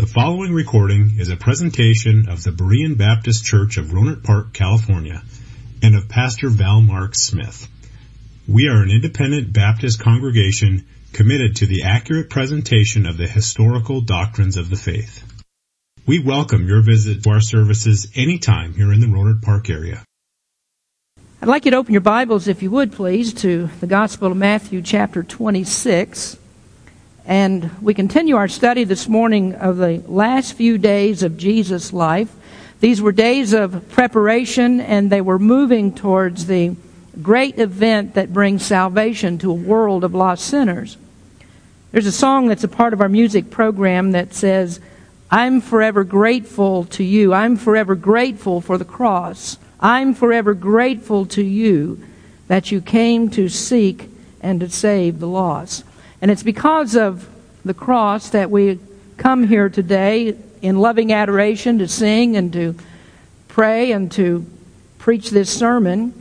The following recording is a presentation of the Berean Baptist Church of Rohnert Park, California, and of Pastor Val Mark Smith. We are an independent Baptist congregation committed to the accurate presentation of the historical doctrines of the faith. We welcome your visit to our services anytime here in the Rohnert Park area. I'd like you to open your Bibles, if you would, please, to the Gospel of Matthew, chapter 26. And we continue our study this morning of the last few days of Jesus' life. These were days of preparation, and they were moving towards the great event that brings salvation to a world of lost sinners. There's a song that's a part of our music program that says, I'm forever grateful to you. I'm forever grateful for the cross. I'm forever grateful to you that you came to seek and to save the lost. And it's because of the cross that we come here today in loving adoration to sing and to pray and to preach this sermon.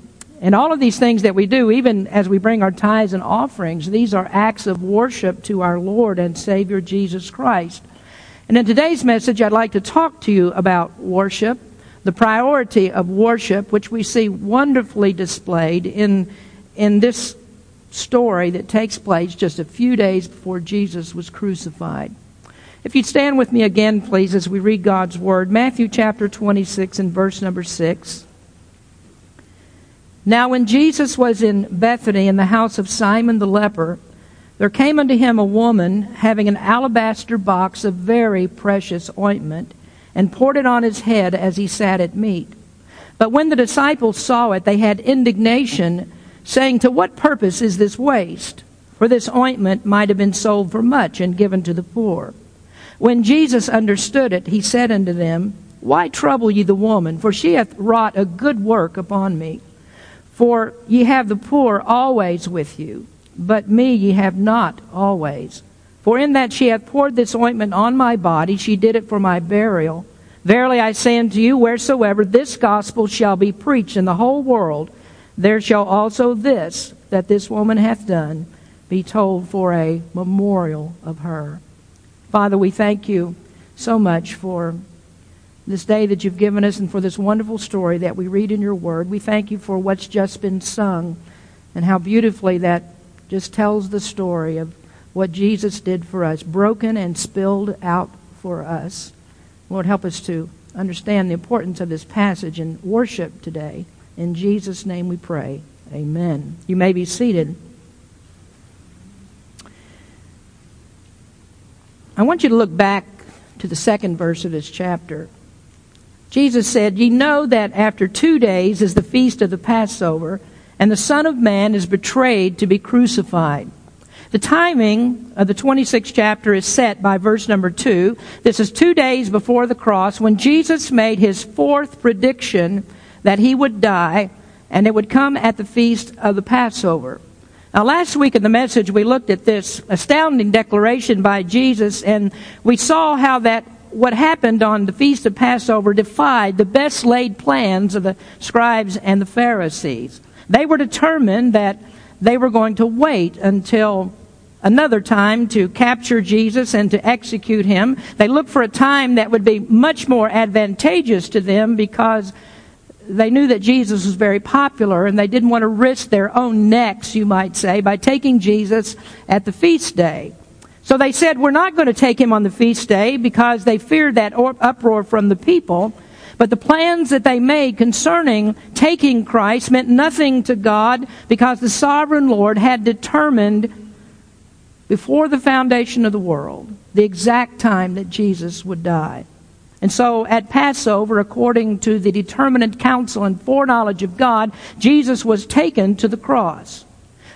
And all of these things that we do, even as we bring our tithes and offerings, these are acts of worship to our Lord and Savior Jesus Christ. And in today's message, I'd like to talk to you about worship, the priority of worship, which we see wonderfully displayed in, in this story that takes place just a few days before Jesus was crucified. If you'd stand with me again, please, as we read God's Word. Matthew chapter 26 and verse number 6. Now, when Jesus was in Bethany in the house of Simon the leper, there came unto him a woman having an alabaster box of very precious ointment, and poured it on his head as he sat at meat. But when the disciples saw it, they had indignation saying, To what purpose is this waste? For this ointment might have been sold for much and given to the poor. When Jesus understood it, he said unto them, Why trouble ye the woman? For she hath wrought a good work upon me. For ye have the poor always with you, but me ye have not always. For in that she hath poured this ointment on my body, she did it for my burial. Verily I say unto you, wheresoever this gospel shall be preached in the whole world, there shall also this that this woman hath done be told for a memorial of her. Father, we thank you so much for this day that you've given us and for this wonderful story that we read in your word. We thank you for what's just been sung and how beautifully that just tells the story of what Jesus did for us, broken and spilled out for us. Lord, help us to understand the importance of this passage and worship today. In Jesus' name we pray. Amen. You may be seated. I want you to look back to the second verse of this chapter. Jesus said, Ye know that after two days is the feast of the Passover, and the Son of Man is betrayed to be crucified. The timing of the 26th chapter is set by verse number 2. This is two days before the cross when Jesus made his fourth prediction that he would die and it would come at the feast of the Passover. Now, last week in the message, we looked at this astounding declaration by Jesus, and we saw how that what happened on the feast of Passover defied the best laid plans of the scribes and the Pharisees. They were determined that they were going to wait until another time to capture Jesus and to execute him. They looked for a time that would be much more advantageous to them because they knew that Jesus was very popular and they didn't want to risk their own necks, you might say, by taking Jesus at the feast day. So they said, We're not going to take him on the feast day because they feared that uproar from the people. But the plans that they made concerning taking Christ meant nothing to God because the sovereign Lord had determined before the foundation of the world the exact time that Jesus would die. And so at Passover, according to the determinate counsel and foreknowledge of God, Jesus was taken to the cross.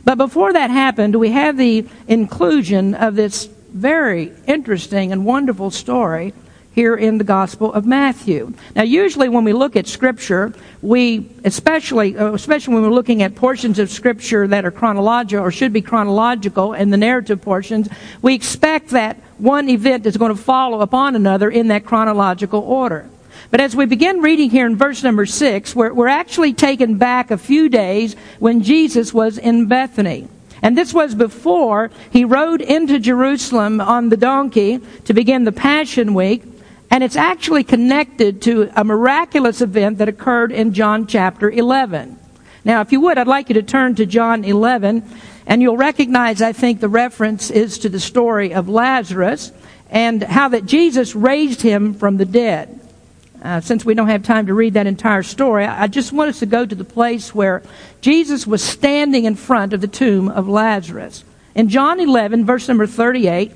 But before that happened, we have the inclusion of this very interesting and wonderful story here in the Gospel of Matthew. Now, usually when we look at Scripture, we, especially, uh, especially when we're looking at portions of Scripture that are chronological or should be chronological and the narrative portions, we expect that one event is going to follow upon another in that chronological order. But as we begin reading here in verse number six, we're, we're actually taken back a few days when Jesus was in Bethany. And this was before he rode into Jerusalem on the donkey to begin the Passion Week. And it's actually connected to a miraculous event that occurred in John chapter 11. Now, if you would, I'd like you to turn to John 11, and you'll recognize, I think, the reference is to the story of Lazarus and how that Jesus raised him from the dead. Uh, since we don't have time to read that entire story, I just want us to go to the place where Jesus was standing in front of the tomb of Lazarus. In John 11, verse number 38,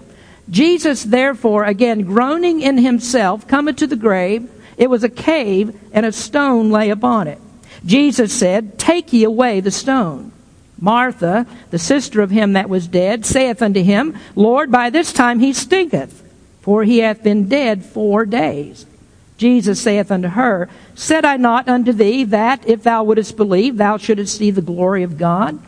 Jesus, therefore, again groaning in himself, cometh to the grave. It was a cave, and a stone lay upon it. Jesus said, Take ye away the stone. Martha, the sister of him that was dead, saith unto him, Lord, by this time he stinketh, for he hath been dead four days. Jesus saith unto her, Said I not unto thee that, if thou wouldest believe, thou shouldest see the glory of God?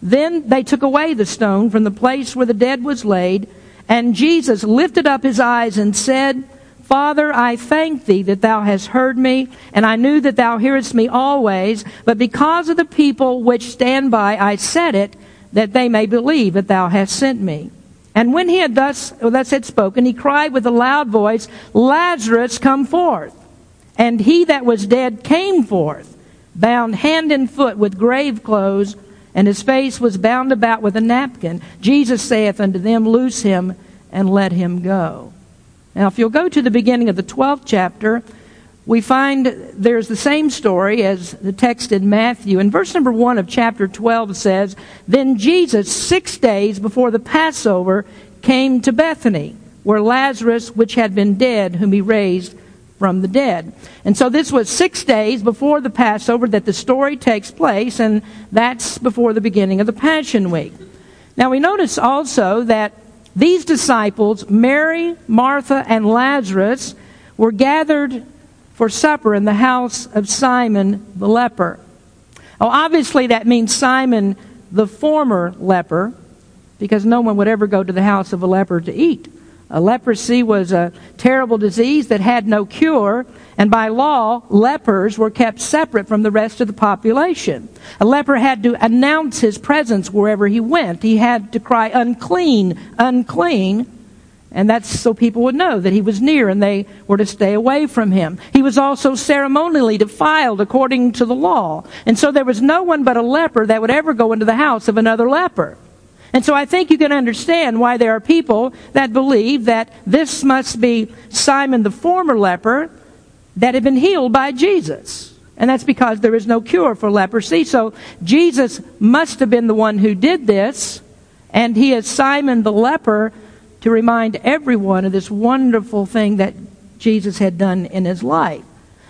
Then they took away the stone from the place where the dead was laid, and Jesus lifted up his eyes and said, Father, I thank thee that thou hast heard me, and I knew that thou hearest me always, but because of the people which stand by, I said it, that they may believe that thou hast sent me. And when he had thus, thus had spoken, he cried with a loud voice, Lazarus, come forth. And he that was dead came forth, bound hand and foot with grave clothes, and his face was bound about with a napkin. Jesus saith unto them, Loose him and let him go. Now, if you'll go to the beginning of the 12th chapter, we find there's the same story as the text in Matthew. And verse number 1 of chapter 12 says, Then Jesus, six days before the Passover, came to Bethany, where Lazarus, which had been dead, whom he raised from the dead. And so this was six days before the Passover that the story takes place, and that's before the beginning of the Passion Week. Now we notice also that these disciples, Mary, Martha, and Lazarus, were gathered for supper in the house of Simon the leper. Oh, obviously that means Simon the former leper, because no one would ever go to the house of a leper to eat. A leprosy was a terrible disease that had no cure, and by law, lepers were kept separate from the rest of the population. A leper had to announce his presence wherever he went. He had to cry, unclean, unclean. And that's so people would know that he was near and they were to stay away from him. He was also ceremonially defiled according to the law. And so there was no one but a leper that would ever go into the house of another leper. And so I think you can understand why there are people that believe that this must be Simon the former leper that had been healed by Jesus. And that's because there is no cure for leprosy. So Jesus must have been the one who did this. And he is Simon the leper to remind everyone of this wonderful thing that Jesus had done in his life.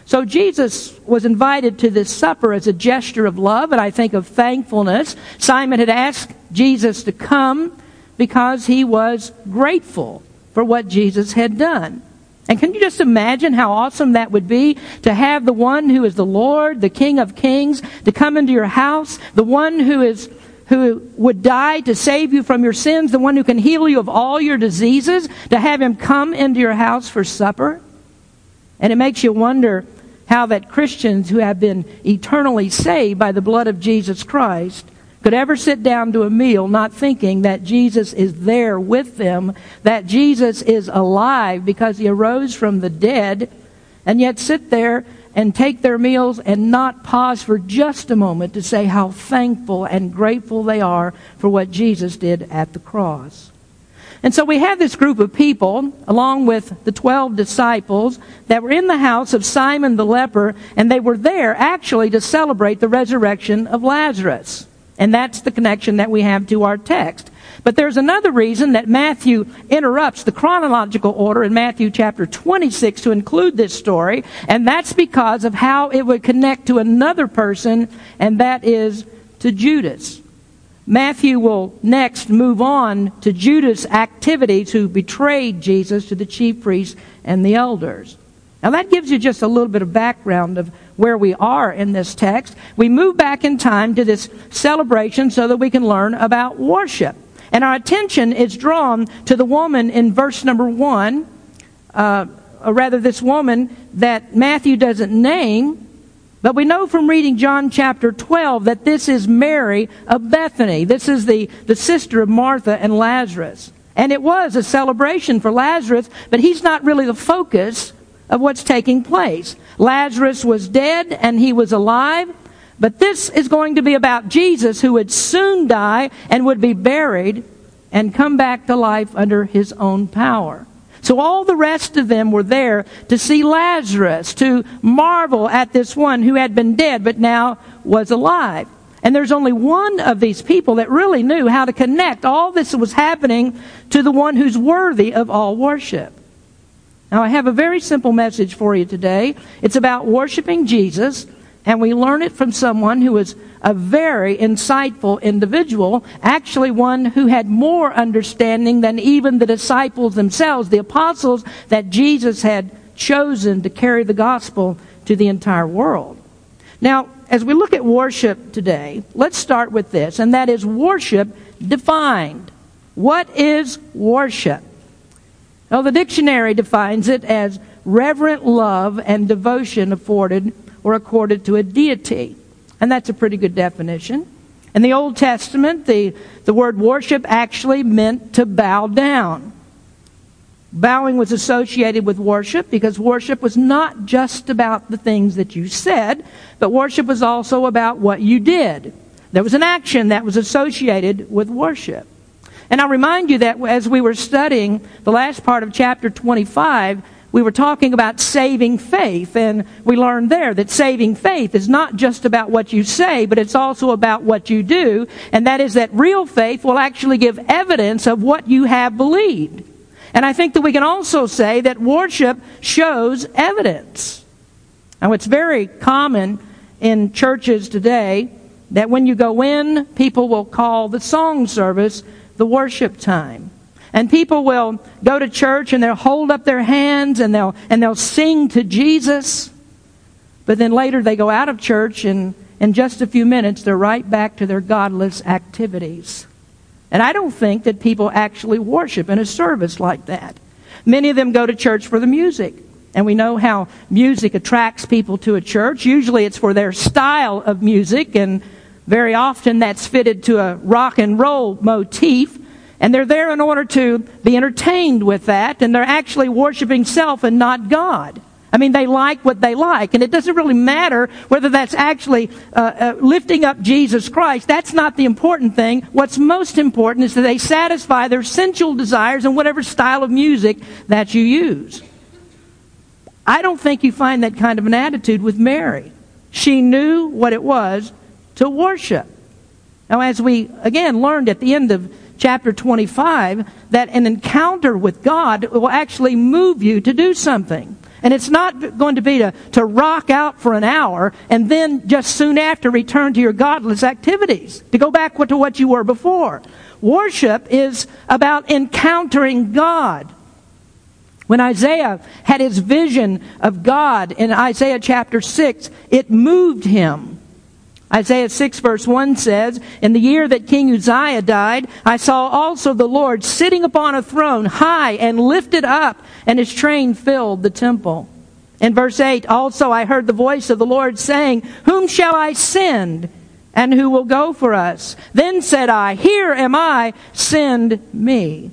So Jesus was invited to this supper as a gesture of love and I think of thankfulness. Simon had asked Jesus to come because he was grateful for what Jesus had done. And can you just imagine how awesome that would be to have the one who is the Lord, the King of Kings, to come into your house, the one who is who would die to save you from your sins, the one who can heal you of all your diseases, to have him come into your house for supper? And it makes you wonder how that Christians who have been eternally saved by the blood of Jesus Christ could ever sit down to a meal not thinking that Jesus is there with them, that Jesus is alive because he arose from the dead, and yet sit there and take their meals and not pause for just a moment to say how thankful and grateful they are for what Jesus did at the cross. And so we have this group of people, along with the 12 disciples, that were in the house of Simon the leper, and they were there actually to celebrate the resurrection of Lazarus. And that's the connection that we have to our text. But there's another reason that Matthew interrupts the chronological order in Matthew chapter 26 to include this story, and that's because of how it would connect to another person, and that is to Judas. Matthew will next move on to Judas' activities who betrayed Jesus to the chief priests and the elders. Now that gives you just a little bit of background of where we are in this text. We move back in time to this celebration so that we can learn about worship. And our attention is drawn to the woman in verse number one, uh, or rather, this woman that Matthew doesn't name, But we know from reading John chapter 12 that this is Mary of Bethany. This is the, the sister of Martha and Lazarus. And it was a celebration for Lazarus, but he's not really the focus of what's taking place. Lazarus was dead and he was alive, but this is going to be about Jesus who would soon die and would be buried and come back to life under his own power. So all the rest of them were there to see Lazarus, to marvel at this one who had been dead but now was alive. And there's only one of these people that really knew how to connect all this that was happening to the one who's worthy of all worship. Now, I have a very simple message for you today. It's about worshiping Jesus, and we learn it from someone who is a very insightful individual, actually one who had more understanding than even the disciples themselves, the apostles that Jesus had chosen to carry the gospel to the entire world. Now, as we look at worship today, let's start with this, and that is worship defined. What is worship? Well, the dictionary defines it as reverent love and devotion afforded or accorded to a deity. And that's a pretty good definition. In the Old Testament, the, the word worship actually meant to bow down. Bowing was associated with worship because worship was not just about the things that you said, but worship was also about what you did. There was an action that was associated with worship. And I'll remind you that as we were studying the last part of chapter 25, we were talking about saving faith, and we learned there that saving faith is not just about what you say, but it's also about what you do, and that is that real faith will actually give evidence of what you have believed. And I think that we can also say that worship shows evidence. Now, it's very common in churches today that when you go in, people will call the song service the worship time. And people will go to church and they'll hold up their hands and they'll, and they'll sing to Jesus. But then later they go out of church and in just a few minutes they're right back to their godless activities. And I don't think that people actually worship in a service like that. Many of them go to church for the music. And we know how music attracts people to a church. Usually it's for their style of music, and very often that's fitted to a rock and roll motif. And they're there in order to be entertained with that, and they're actually worshiping self and not God. I mean, they like what they like, and it doesn't really matter whether that's actually uh, uh, lifting up Jesus Christ. That's not the important thing. What's most important is that they satisfy their sensual desires in whatever style of music that you use. I don't think you find that kind of an attitude with Mary. She knew what it was to worship. Now, as we again learned at the end of chapter 25 that an encounter with God will actually move you to do something. And it's not going to be to, to rock out for an hour and then just soon after return to your godless activities, to go back to what you were before. Worship is about encountering God. When Isaiah had his vision of God in Isaiah chapter 6, it moved him. Isaiah 6 verse 1 says, In the year that King Uzziah died, I saw also the Lord sitting upon a throne, high and lifted up, and his train filled the temple. In verse 8, also I heard the voice of the Lord saying, Whom shall I send? And who will go for us? Then said I, Here am I, send me.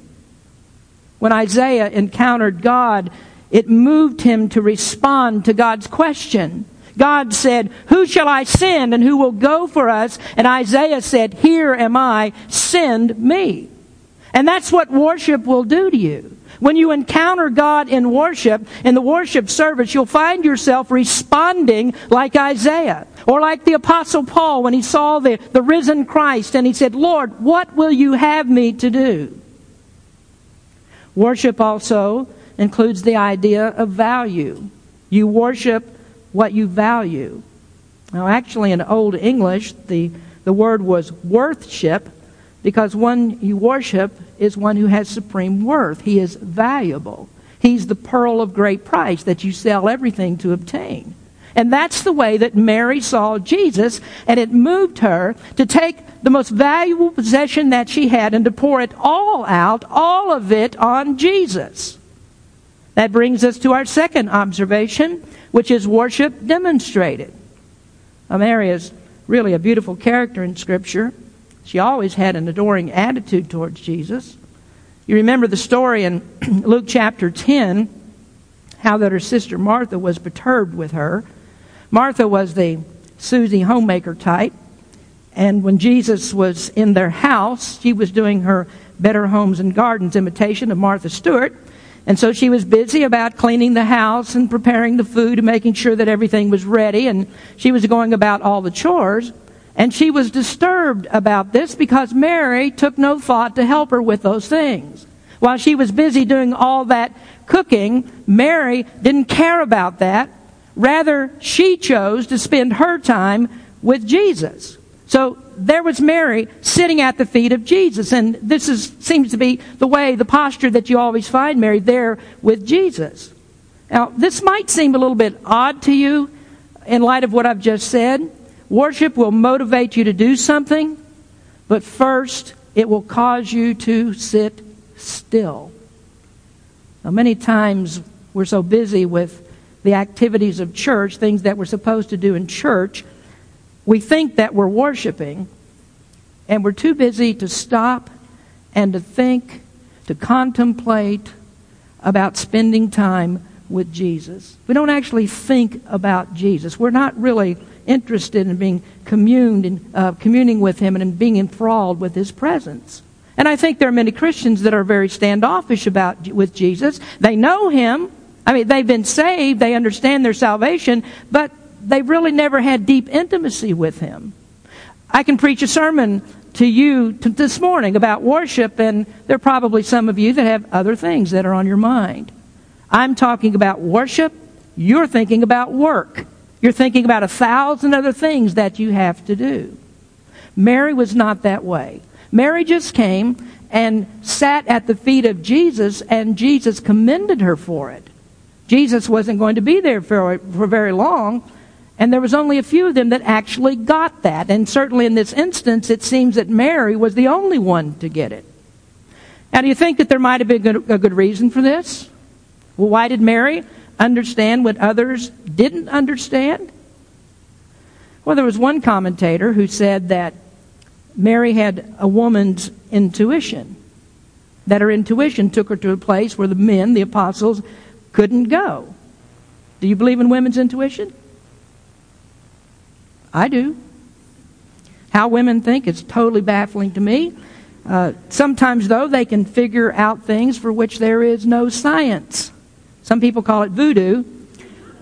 When Isaiah encountered God, it moved him to respond to God's question. God said, Who shall I send and who will go for us? And Isaiah said, Here am I, send me. And that's what worship will do to you. When you encounter God in worship, in the worship service, you'll find yourself responding like Isaiah. Or like the apostle Paul when he saw the, the risen Christ and he said, Lord, what will you have me to do? Worship also includes the idea of value. You worship what you value. Now, actually, in Old English, the, the word was worthship because one you worship is one who has supreme worth. He is valuable. He's the pearl of great price that you sell everything to obtain. And that's the way that Mary saw Jesus, and it moved her to take the most valuable possession that she had and to pour it all out, all of it on Jesus. That brings us to our second observation which is worship demonstrated. Mary is really a beautiful character in Scripture. She always had an adoring attitude towards Jesus. You remember the story in Luke chapter 10, how that her sister Martha was perturbed with her. Martha was the Susie homemaker type. And when Jesus was in their house, she was doing her Better Homes and Gardens imitation of Martha Stewart. And so she was busy about cleaning the house and preparing the food and making sure that everything was ready. And she was going about all the chores. And she was disturbed about this because Mary took no thought to help her with those things. While she was busy doing all that cooking, Mary didn't care about that. Rather, she chose to spend her time with Jesus. So there was Mary sitting at the feet of Jesus. And this is, seems to be the way, the posture that you always find Mary there with Jesus. Now, this might seem a little bit odd to you in light of what I've just said. Worship will motivate you to do something, but first, it will cause you to sit still. Now, many times we're so busy with the activities of church, things that we're supposed to do in church, we think that we're worshiping, and we're too busy to stop and to think, to contemplate about spending time with Jesus. We don't actually think about Jesus. We're not really interested in being communed and uh, communing with Him and in being enthralled with His presence. And I think there are many Christians that are very standoffish about with Jesus. They know Him. I mean, they've been saved. They understand their salvation, but they've really never had deep intimacy with Him. I can preach a sermon to you to this morning about worship, and there are probably some of you that have other things that are on your mind. I'm talking about worship. You're thinking about work. You're thinking about a thousand other things that you have to do. Mary was not that way. Mary just came and sat at the feet of Jesus, and Jesus commended her for it. Jesus wasn't going to be there for, for very long, and there was only a few of them that actually got that. And certainly in this instance, it seems that Mary was the only one to get it. Now, do you think that there might have been a good reason for this? Well, why did Mary understand what others didn't understand? Well, there was one commentator who said that Mary had a woman's intuition, that her intuition took her to a place where the men, the apostles, couldn't go. Do you believe in women's intuition? I do. How women think is totally baffling to me. Uh, sometimes, though, they can figure out things for which there is no science. Some people call it voodoo.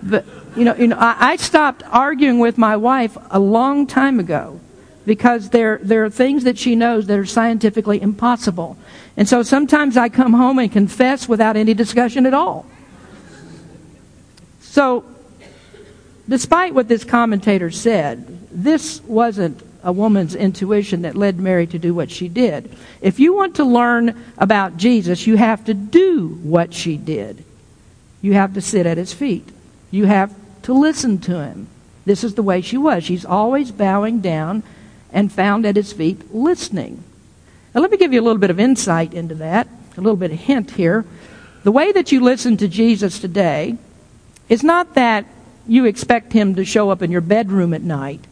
But, you know, you know I, I stopped arguing with my wife a long time ago because there, there are things that she knows that are scientifically impossible. And so sometimes I come home and confess without any discussion at all. So despite what this commentator said, this wasn't a woman's intuition that led Mary to do what she did. If you want to learn about Jesus, you have to do what she did. You have to sit at his feet. You have to listen to him. This is the way she was. She's always bowing down and found at his feet listening. Now, let me give you a little bit of insight into that, a little bit of hint here. The way that you listen to Jesus today is not that you expect him to show up in your bedroom at night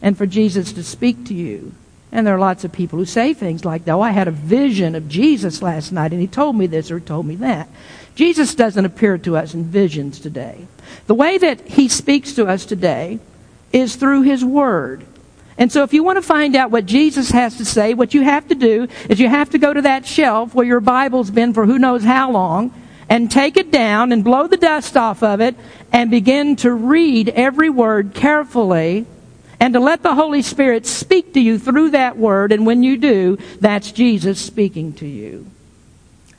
and for Jesus to speak to you. And there are lots of people who say things like, Oh, I had a vision of Jesus last night and he told me this or told me that. Jesus doesn't appear to us in visions today. The way that he speaks to us today is through his word. And so if you want to find out what Jesus has to say, what you have to do is you have to go to that shelf where your Bible's been for who knows how long and take it down and blow the dust off of it and begin to read every word carefully and to let the Holy Spirit speak to you through that word. And when you do, that's Jesus speaking to you.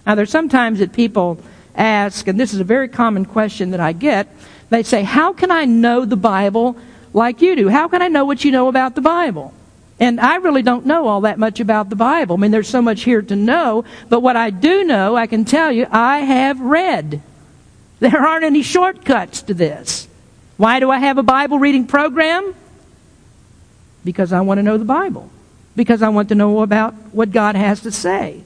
Now, there's sometimes that people ask, and this is a very common question that I get, they say, How can I know the Bible like you do? How can I know what you know about the Bible? And I really don't know all that much about the Bible. I mean, there's so much here to know, but what I do know, I can tell you, I have read. There aren't any shortcuts to this. Why do I have a Bible reading program? Because I want to know the Bible. Because I want to know about what God has to say.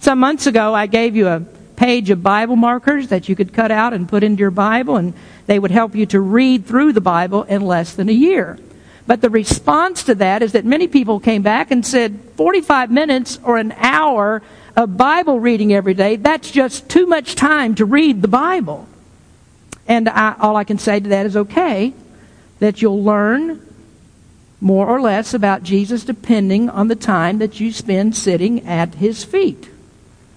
Some months ago, I gave you a page of Bible markers that you could cut out and put into your Bible, and they would help you to read through the Bible in less than a year. But the response to that is that many people came back and said 45 minutes or an hour of Bible reading every day, that's just too much time to read the Bible. And I, all I can say to that is okay, that you'll learn more or less about Jesus depending on the time that you spend sitting at his feet.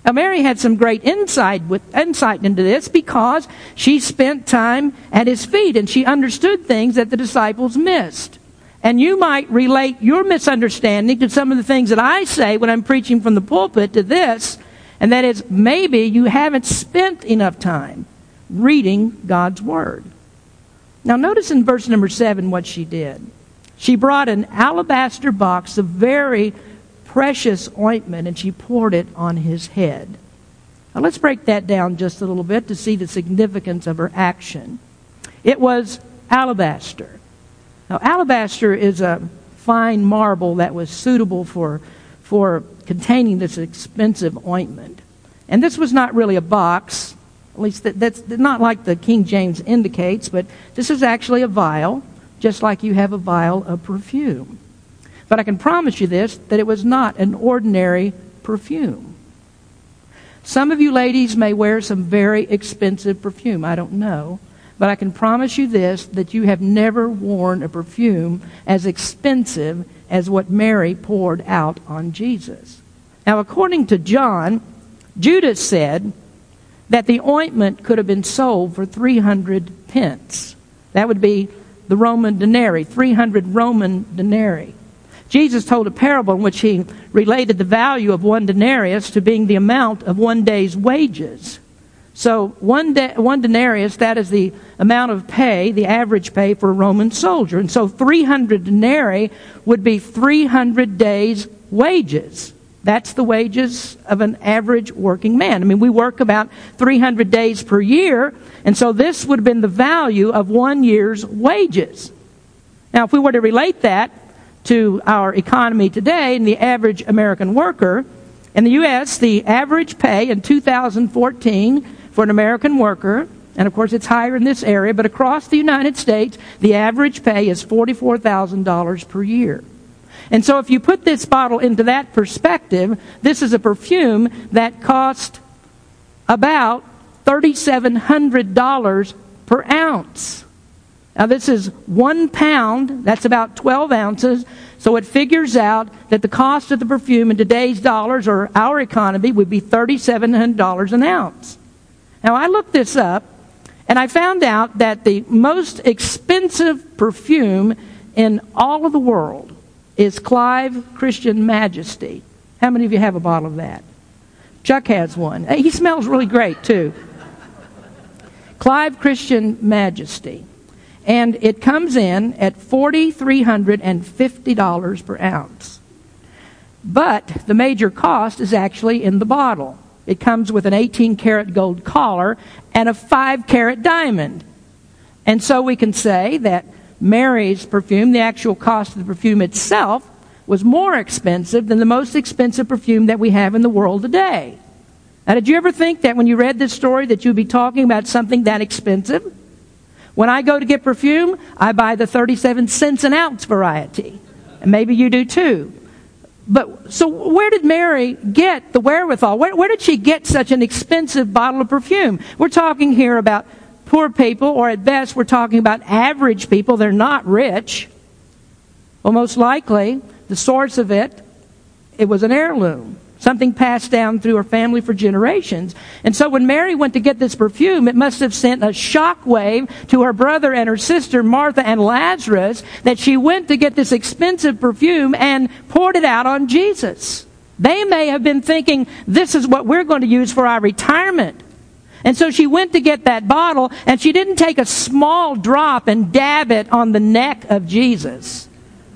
Now, Mary had some great insight with insight into this because she spent time at his feet and she understood things that the disciples missed. And you might relate your misunderstanding to some of the things that I say when I'm preaching from the pulpit to this, and that is maybe you haven't spent enough time reading God's Word. Now, notice in verse number 7 what she did. She brought an alabaster box of very precious ointment and she poured it on his head. Now, let's break that down just a little bit to see the significance of her action. It was alabaster. Now, alabaster is a fine marble that was suitable for, for containing this expensive ointment. And this was not really a box, at least that, that's not like the King James indicates, but this is actually a vial, just like you have a vial of perfume. But I can promise you this that it was not an ordinary perfume. Some of you ladies may wear some very expensive perfume. I don't know. But I can promise you this that you have never worn a perfume as expensive as what Mary poured out on Jesus. Now, according to John, Judas said that the ointment could have been sold for 300 pence. That would be the Roman denarii, 300 Roman denarii. Jesus told a parable in which he related the value of one denarius to being the amount of one day's wages. So one, de- one denarius, that is the amount of pay, the average pay for a Roman soldier. And so 300 denarii would be 300 days' wages. That's the wages of an average working man. I mean, we work about 300 days per year, and so this would have been the value of one year's wages. Now, if we were to relate that to our economy today and the average American worker, in the U.S., the average pay in 2014 for an American worker, and of course it's higher in this area, but across the United States, the average pay is $44,000 per year. And so if you put this bottle into that perspective, this is a perfume that cost about $3,700 per ounce. Now, this is one pound, that's about 12 ounces, so it figures out that the cost of the perfume in today's dollars or our economy would be $3,700 an ounce. Now, I looked this up, and I found out that the most expensive perfume in all of the world is Clive Christian Majesty. How many of you have a bottle of that? Chuck has one. He smells really great, too. Clive Christian Majesty. And it comes in at $4,350 per ounce. But the major cost is actually in the bottle. It comes with an 18 karat gold collar and a 5 karat diamond. And so we can say that Mary's perfume, the actual cost of the perfume itself, was more expensive than the most expensive perfume that we have in the world today. Now, did you ever think that when you read this story that you'd be talking about something that expensive? When I go to get perfume, I buy the 37 cents an ounce variety. And maybe you do too. But so where did Mary get the wherewithal? Where, where did she get such an expensive bottle of perfume? We're talking here about poor people, or at best, we're talking about average people. They're not rich. Well, most likely, the source of it, it was an heirloom something passed down through her family for generations. And so when Mary went to get this perfume, it must have sent a shock wave to her brother and her sister, Martha and Lazarus, that she went to get this expensive perfume and poured it out on Jesus. They may have been thinking, this is what we're going to use for our retirement. And so she went to get that bottle, and she didn't take a small drop and dab it on the neck of Jesus.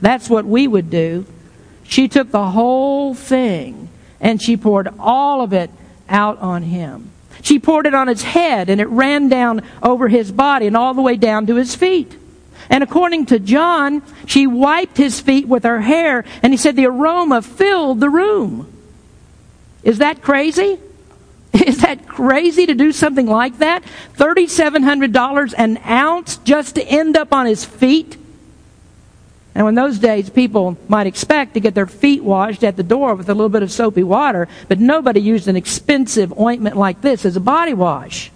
That's what we would do. She took the whole thing and she poured all of it out on him. She poured it on his head, and it ran down over his body and all the way down to his feet. And according to John, she wiped his feet with her hair, and he said the aroma filled the room. Is that crazy? Is that crazy to do something like that? $3,700 an ounce just to end up on his feet? Now, in those days, people might expect to get their feet washed at the door with a little bit of soapy water, but nobody used an expensive ointment like this as a body wash.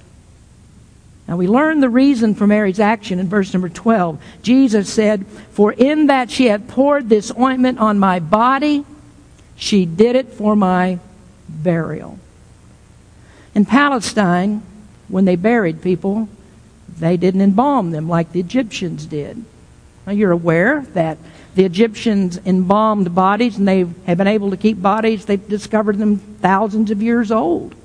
Now, we learn the reason for Mary's action in verse number 12. Jesus said, For in that she hath poured this ointment on my body, she did it for my burial. In Palestine, when they buried people, they didn't embalm them like the Egyptians did. You're aware that the Egyptians embalmed bodies and they have been able to keep bodies, they've discovered them thousands of years old.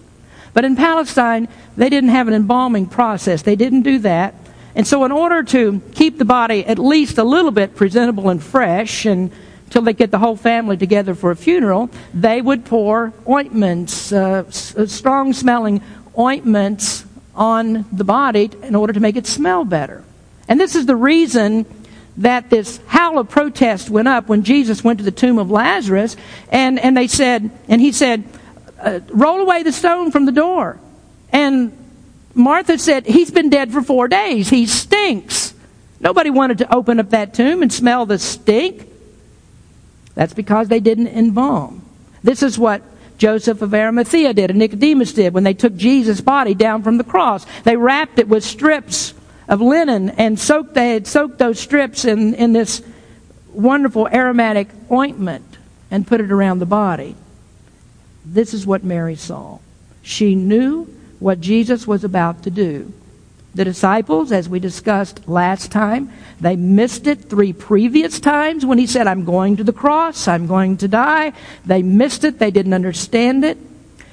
But in Palestine, they didn't have an embalming process. They didn't do that. And so, in order to keep the body at least a little bit presentable and fresh, and until they get the whole family together for a funeral, they would pour ointments, uh, uh strong smelling ointments on the body in order to make it smell better. And this is the reason that this howl of protest went up when Jesus went to the tomb of Lazarus, and, and they said, and he said, uh, roll away the stone from the door. And Martha said, he's been dead for four days. He stinks. Nobody wanted to open up that tomb and smell the stink. That's because they didn't embalm. This is what Joseph of Arimathea did and Nicodemus did when they took Jesus' body down from the cross. They wrapped it with strips of linen and soaked, they had soaked those strips in, in this wonderful aromatic ointment and put it around the body. This is what Mary saw. She knew what Jesus was about to do. The disciples, as we discussed last time, they missed it three previous times when he said, I'm going to the cross, I'm going to die. They missed it, they didn't understand it.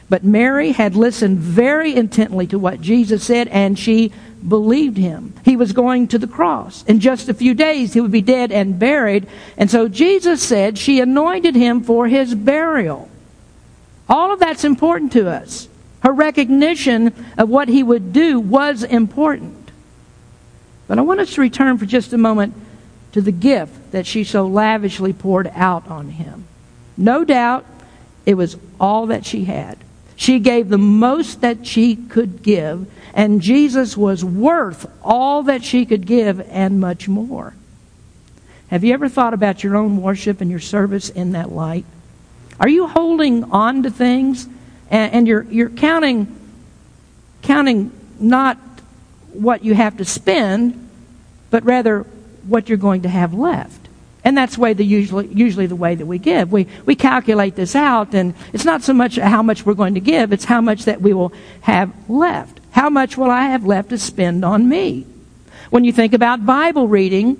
But Mary had listened very intently to what Jesus said, and she believed him. He was going to the cross. In just a few days, he would be dead and buried. And so Jesus said she anointed him for his burial. All of that's important to us. Her recognition of what he would do was important. But I want us to return for just a moment to the gift that she so lavishly poured out on him. No doubt it was all that she had. She gave the most that she could give, and Jesus was worth all that she could give and much more. Have you ever thought about your own worship and your service in that light? Are you holding on to things and, and you're, you're counting, counting not what you have to spend, but rather what you're going to have left? And that's way the usually, usually the way that we give. We, we calculate this out, and it's not so much how much we're going to give, it's how much that we will have left. How much will I have left to spend on me? When you think about Bible reading,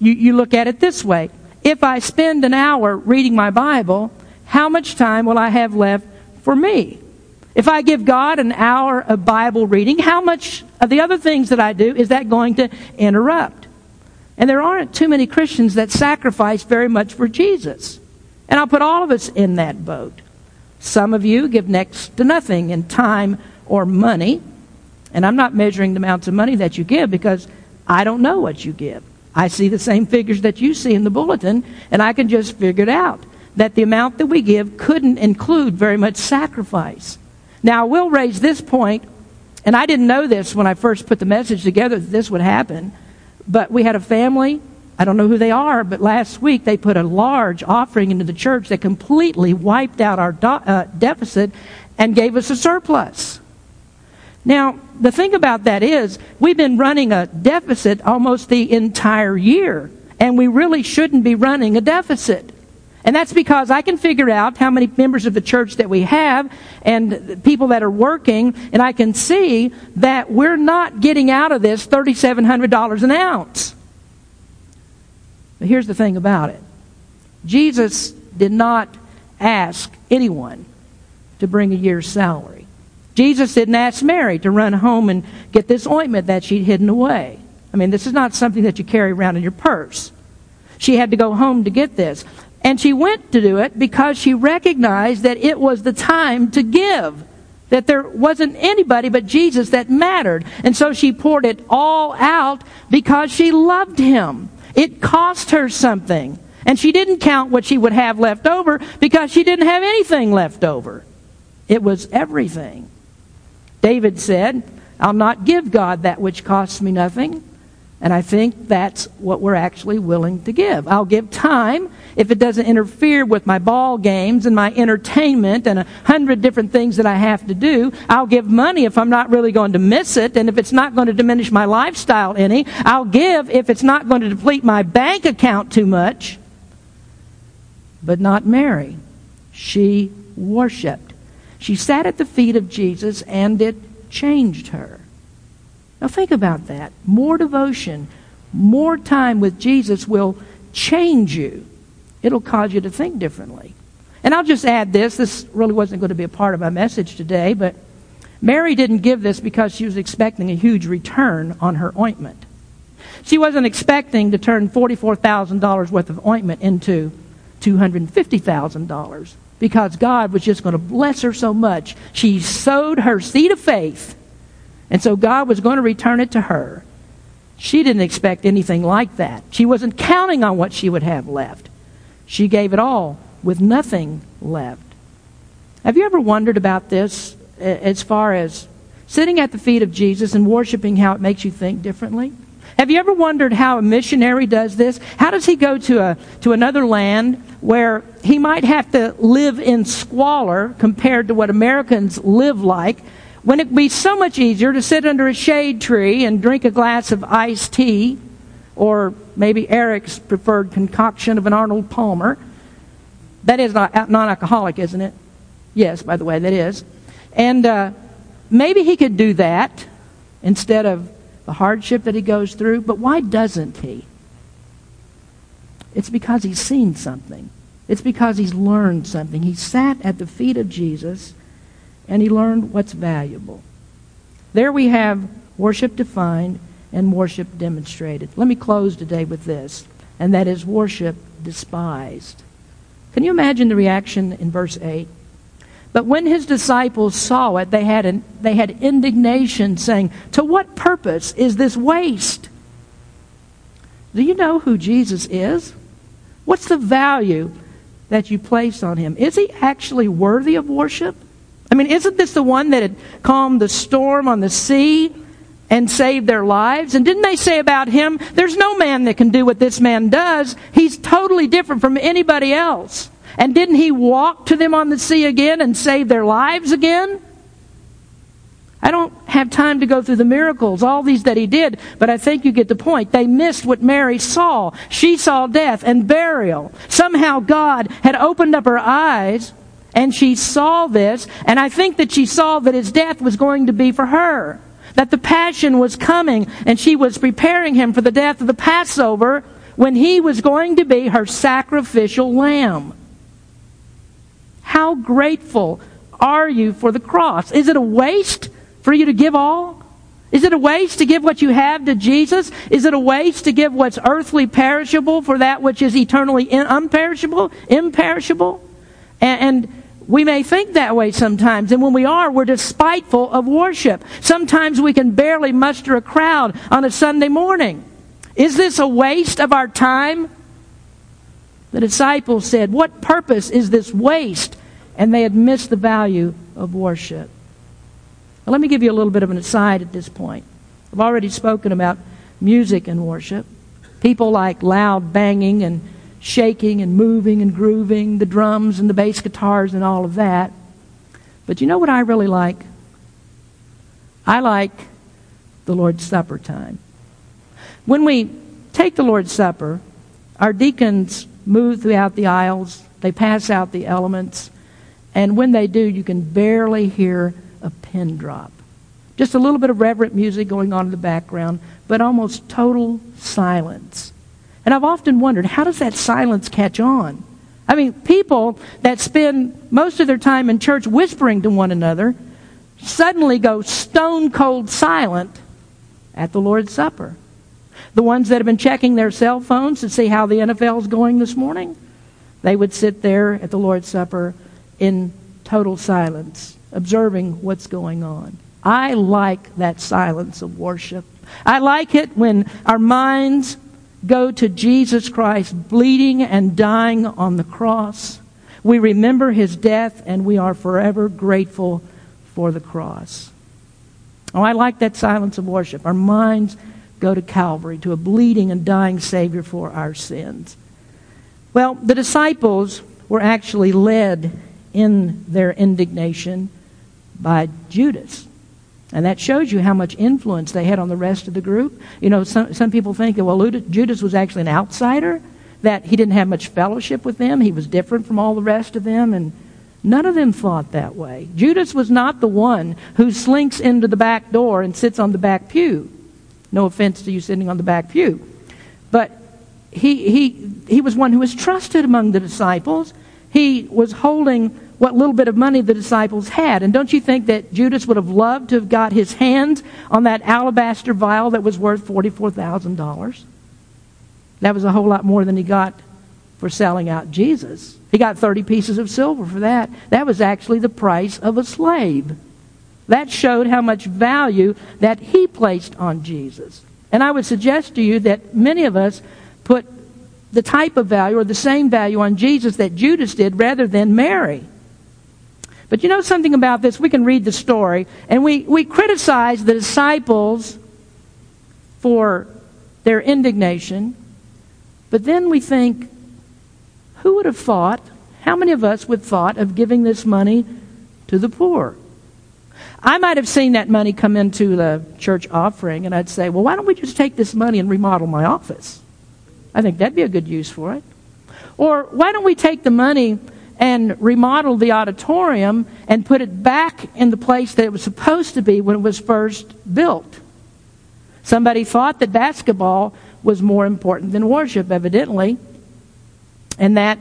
you, you look at it this way. If I spend an hour reading my Bible, how much time will I have left for me? If I give God an hour of Bible reading, how much of the other things that I do is that going to interrupt? And there aren't too many Christians that sacrifice very much for Jesus. And I'll put all of us in that boat. Some of you give next to nothing in time or money. And I'm not measuring the amounts of money that you give because I don't know what you give. I see the same figures that you see in the bulletin, and I can just figure it out that the amount that we give couldn't include very much sacrifice. Now, I will raise this point, and I didn't know this when I first put the message together that this would happen, but we had a family. I don't know who they are, but last week they put a large offering into the church that completely wiped out our do- uh, deficit and gave us a surplus. Now, the thing about that is, we've been running a deficit almost the entire year, and we really shouldn't be running a deficit. And that's because I can figure out how many members of the church that we have and people that are working, and I can see that we're not getting out of this $3,700 an ounce. But here's the thing about it Jesus did not ask anyone to bring a year's salary. Jesus didn't ask Mary to run home and get this ointment that she'd hidden away. I mean, this is not something that you carry around in your purse. She had to go home to get this. And she went to do it because she recognized that it was the time to give. That there wasn't anybody but Jesus that mattered. And so she poured it all out because she loved him. It cost her something. And she didn't count what she would have left over because she didn't have anything left over. It was everything. David said, I'll not give God that which costs me nothing. And I think that's what we're actually willing to give. I'll give time if it doesn't interfere with my ball games and my entertainment and a hundred different things that I have to do. I'll give money if I'm not really going to miss it and if it's not going to diminish my lifestyle any. I'll give if it's not going to deplete my bank account too much. But not Mary. She worshiped. She sat at the feet of Jesus and it changed her. Now think about that. More devotion, more time with Jesus will change you. It'll cause you to think differently. And I'll just add this. This really wasn't going to be a part of my message today, but Mary didn't give this because she was expecting a huge return on her ointment. She wasn't expecting to turn $44,000 worth of ointment into $250,000 because God was just going to bless her so much. She sowed her seed of faith and so God was going to return it to her. She didn't expect anything like that. She wasn't counting on what she would have left. She gave it all with nothing left. Have you ever wondered about this as far as sitting at the feet of Jesus and worshiping how it makes you think differently? Have you ever wondered how a missionary does this? How does he go to a to another land where he might have to live in squalor compared to what Americans live like? when it would be so much easier to sit under a shade tree and drink a glass of iced tea, or maybe Eric's preferred concoction of an Arnold Palmer. That is not non alcoholic, isn't it? Yes, by the way, that is. And uh, maybe he could do that instead of the hardship that he goes through, but why doesn't he? It's because he's seen something. It's because he's learned something. He sat at the feet of Jesus and he learned what's valuable. There we have worship defined and worship demonstrated. Let me close today with this, and that is worship despised. Can you imagine the reaction in verse 8? But when his disciples saw it, they had, an, they had indignation, saying, To what purpose is this waste? Do you know who Jesus is? What's the value that you place on him? Is he actually worthy of worship? I mean, isn't this the one that had calmed the storm on the sea and saved their lives? And didn't they say about him, there's no man that can do what this man does? He's totally different from anybody else. And didn't he walk to them on the sea again and save their lives again? I don't have time to go through the miracles, all these that he did, but I think you get the point. They missed what Mary saw. She saw death and burial. Somehow God had opened up her eyes and she saw this, and I think that she saw that his death was going to be for her. That the passion was coming, and she was preparing him for the death of the Passover when he was going to be her sacrificial lamb. How grateful are you for the cross? Is it a waste for you to give all? Is it a waste to give what you have to Jesus? Is it a waste to give what's earthly perishable for that which is eternally unperishable, imperishable? And, and we may think that way sometimes, and when we are, we're despiteful of worship. Sometimes we can barely muster a crowd on a Sunday morning. Is this a waste of our time? The disciples said, What purpose is this waste? And they had missed the value of worship. Now, let me give you a little bit of an aside at this point. I've already spoken about music and worship. People like loud banging and shaking and moving and grooving, the drums and the bass guitars and all of that. But you know what I really like? I like the Lord's Supper time. When we take the Lord's Supper, our deacons move throughout the aisles, they pass out the elements, and when they do, you can barely hear a pin drop. Just a little bit of reverent music going on in the background, but almost total silence. And I've often wondered, how does that silence catch on? I mean, people that spend most of their time in church whispering to one another suddenly go stone cold silent at the Lord's Supper. The ones that have been checking their cell phones to see how the NFL is going this morning, they would sit there at the Lord's Supper in total silence, observing what's going on. I like that silence of worship. I like it when our minds go to Jesus Christ bleeding and dying on the cross. We remember his death and we are forever grateful for the cross. Oh, I like that silence of worship. Our minds go to Calvary, to a bleeding and dying Savior for our sins. Well, the disciples were actually led in their indignation by Judas. And that shows you how much influence they had on the rest of the group. You know, some, some people think that, well, Judas was actually an outsider, that he didn't have much fellowship with them, he was different from all the rest of them, and none of them thought that way. Judas was not the one who slinks into the back door and sits on the back pew. No offense to you sitting on the back pew. But he, he, he was one who was trusted among the disciples. He was holding what little bit of money the disciples had. And don't you think that Judas would have loved to have got his hands on that alabaster vial that was worth $44,000? That was a whole lot more than he got for selling out Jesus. He got 30 pieces of silver for that. That was actually the price of a slave. That showed how much value that he placed on Jesus. And I would suggest to you that many of us put the type of value or the same value on Jesus that Judas did rather than Mary. But you know something about this? We can read the story, and we, we criticize the disciples for their indignation, but then we think, who would have thought, how many of us would thought of giving this money to the poor? I might have seen that money come into the church offering, and I'd say, well, why don't we just take this money and remodel my office? I think that'd be a good use for it. Or why don't we take the money and remodeled the auditorium and put it back in the place that it was supposed to be when it was first built. Somebody thought that basketball was more important than worship, evidently. And that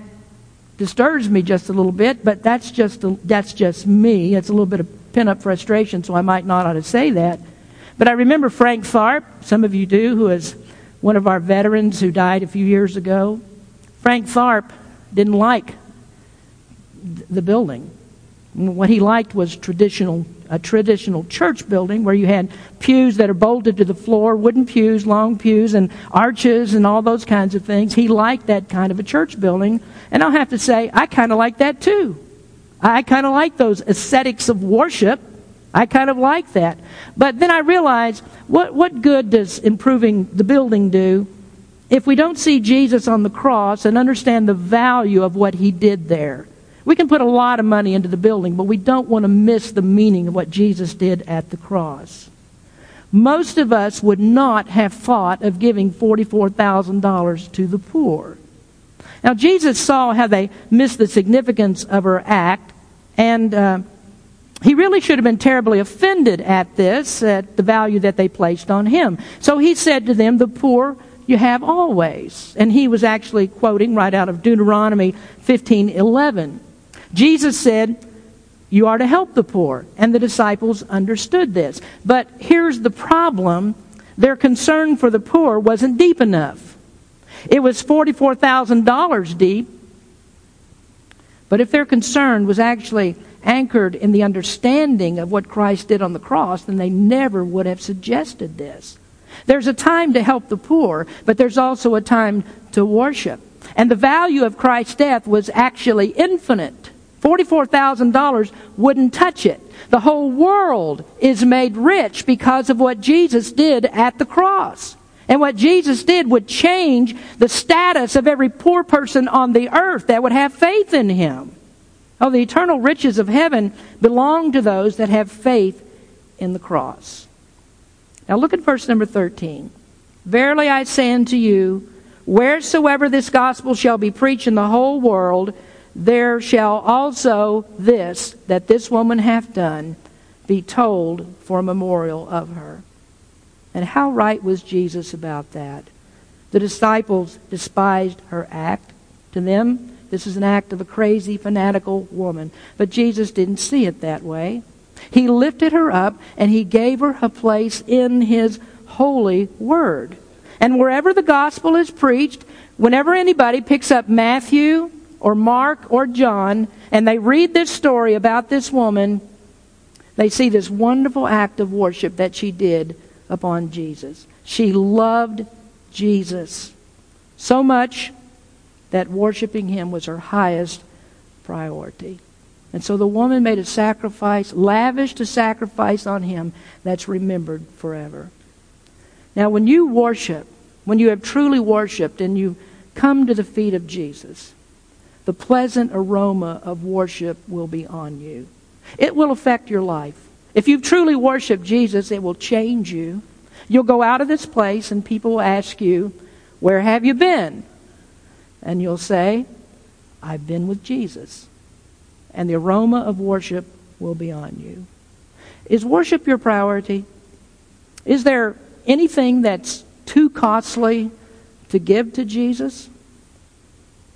disturbs me just a little bit, but that's just, that's just me. It's a little bit of pent up frustration, so I might not ought to say that. But I remember Frank Tharp, some of you do, who is one of our veterans who died a few years ago. Frank Tharp didn't like the building. What he liked was traditional a traditional church building where you had pews that are bolted to the floor, wooden pews, long pews, and arches and all those kinds of things. He liked that kind of a church building. And I'll have to say, I kind of like that too. I kind of like those aesthetics of worship. I kind of like that. But then I realized, what, what good does improving the building do if we don't see Jesus on the cross and understand the value of what he did there? We can put a lot of money into the building, but we don't want to miss the meaning of what Jesus did at the cross. Most of us would not have thought of giving $44,000 to the poor. Now, Jesus saw how they missed the significance of her act, and uh, he really should have been terribly offended at this, at the value that they placed on him. So he said to them, The poor you have always. And he was actually quoting right out of Deuteronomy 15 11. Jesus said, You are to help the poor. And the disciples understood this. But here's the problem their concern for the poor wasn't deep enough. It was $44,000 deep. But if their concern was actually anchored in the understanding of what Christ did on the cross, then they never would have suggested this. There's a time to help the poor, but there's also a time to worship. And the value of Christ's death was actually infinite. $44,000 wouldn't touch it. The whole world is made rich because of what Jesus did at the cross. And what Jesus did would change the status of every poor person on the earth that would have faith in him. Oh, the eternal riches of heaven belong to those that have faith in the cross. Now look at verse number 13. Verily I say unto you, wheresoever this gospel shall be preached in the whole world, there shall also this that this woman hath done be told for a memorial of her. And how right was Jesus about that? The disciples despised her act. To them, this is an act of a crazy, fanatical woman. But Jesus didn't see it that way. He lifted her up and he gave her a place in his holy word. And wherever the gospel is preached, whenever anybody picks up Matthew, or Mark or John and they read this story about this woman, they see this wonderful act of worship that she did upon Jesus. She loved Jesus so much that worshiping him was her highest priority. And so the woman made a sacrifice, lavished a sacrifice on him that's remembered forever. Now, when you worship, when you have truly worshiped and you come to the feet of Jesus, the pleasant aroma of worship will be on you. It will affect your life. If you've truly worshiped Jesus, it will change you. You'll go out of this place and people will ask you, Where have you been? And you'll say, I've been with Jesus. And the aroma of worship will be on you. Is worship your priority? Is there anything that's too costly to give to Jesus?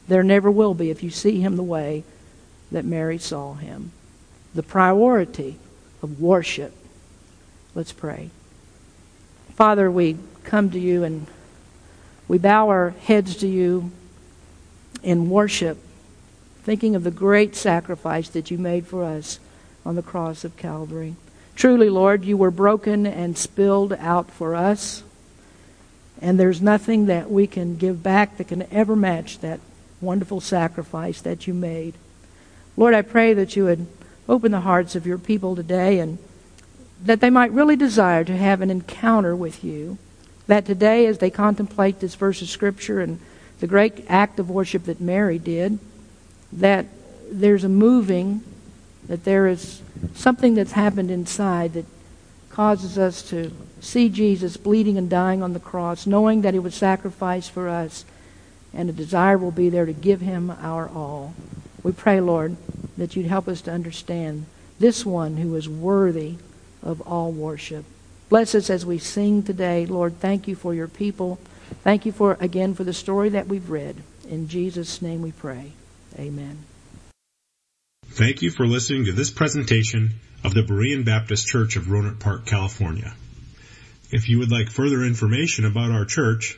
There never will be if you see him the way that Mary saw him. The priority of worship. Let's pray. Father, we come to you and we bow our heads to you in worship, thinking of the great sacrifice that you made for us on the cross of Calvary. Truly, Lord, you were broken and spilled out for us. And there's nothing that we can give back that can ever match that wonderful sacrifice that you made. Lord, I pray that you would open the hearts of your people today and that they might really desire to have an encounter with you. That today, as they contemplate this verse of Scripture and the great act of worship that Mary did, that there's a moving that there is something that's happened inside that causes us to see Jesus bleeding and dying on the cross, knowing that he was sacrificed for us, and a desire will be there to give him our all. We pray, Lord, that you'd help us to understand this one who is worthy of all worship. Bless us as we sing today. Lord, thank you for your people. Thank you for again for the story that we've read. In Jesus' name we pray. Amen. Thank you for listening to this presentation of the Berean Baptist Church of Rohnert Park, California. If you would like further information about our church,